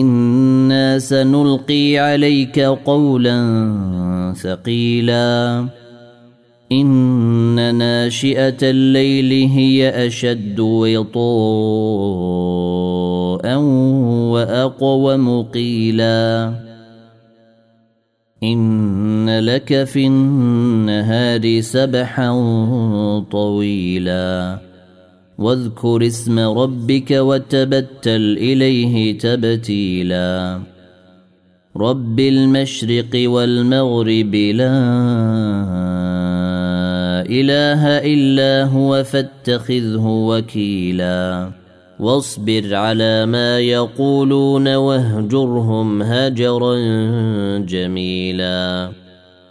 أنا سنلقي عليك قولا ثقيلا. ان ناشئه الليل هي اشد وطاء واقوم قيلا. ان لك في النهار سبحا طويلا. واذكر اسم ربك وتبتل إليه تبتيلا. رب المشرق والمغرب لا إله إلا هو فاتخذه وكيلا. واصبر على ما يقولون واهجرهم هجرا جميلا.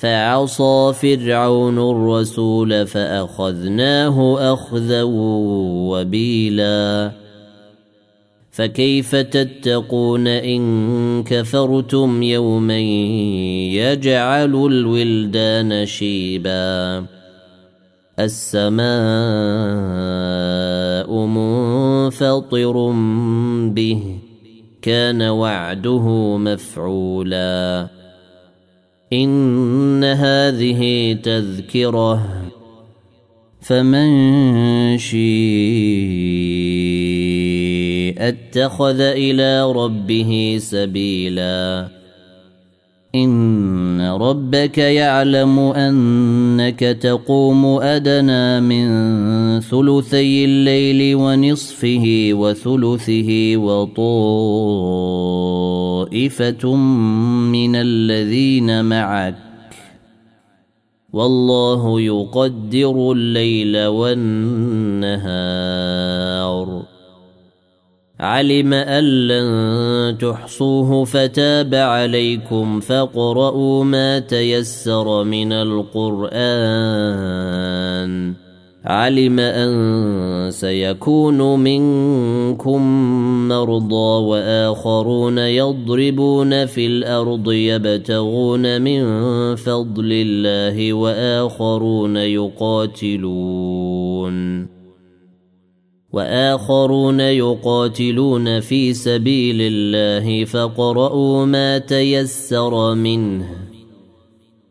فعصى فرعون الرسول فأخذناه أخذا وبيلا. فكيف تتقون إن كفرتم يوما يجعل الولدان شيبا؟ السماء منفطر به كان وعده مفعولا. إن هذه تذكرة فمن شيء اتخذ إلى ربه سبيلا. إن ربك يعلم أنك تقوم أدنى من ثلثي الليل ونصفه وثلثه وطائفه من الذين معك. والله يقدر الليل والنهار. علم أن لن تحصوه فتاب عليكم فاقرؤوا ما تيسر من القرآن. علم أن سيكون منكم مرضى وآخرون يضربون في الأرض يبتغون من فضل الله وآخرون يقاتلون. وآخرون يقاتلون في سبيل الله فاقرؤوا ما تيسر منه.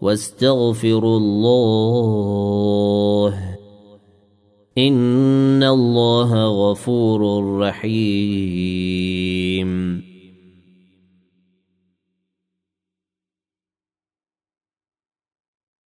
واستغفروا الله. إن الله غفور رحيم.